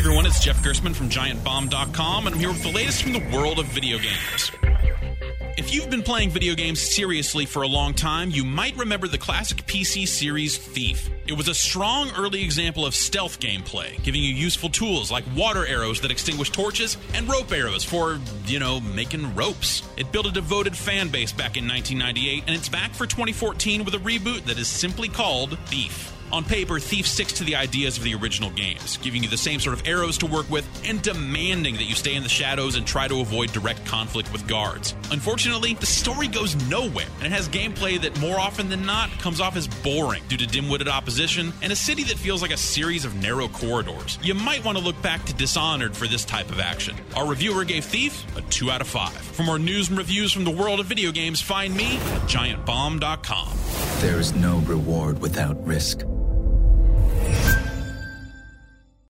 everyone, it's Jeff Gerstmann from GiantBomb.com, and I'm here with the latest from the world of video games. If you've been playing video games seriously for a long time, you might remember the classic PC series Thief. It was a strong early example of stealth gameplay, giving you useful tools like water arrows that extinguish torches and rope arrows for, you know, making ropes. It built a devoted fan base back in 1998, and it's back for 2014 with a reboot that is simply called Thief. On paper, Thief sticks to the ideas of the original games, giving you the same sort of arrows to work with and demanding that you stay in the shadows and try to avoid direct conflict with guards. Unfortunately, the story goes nowhere, and it has gameplay that more often than not comes off as boring due to dim witted opposition and a city that feels like a series of narrow corridors. You might want to look back to Dishonored for this type of action. Our reviewer gave Thief a 2 out of 5. For more news and reviews from the world of video games, find me at giantbomb.com. There is no reward without risk.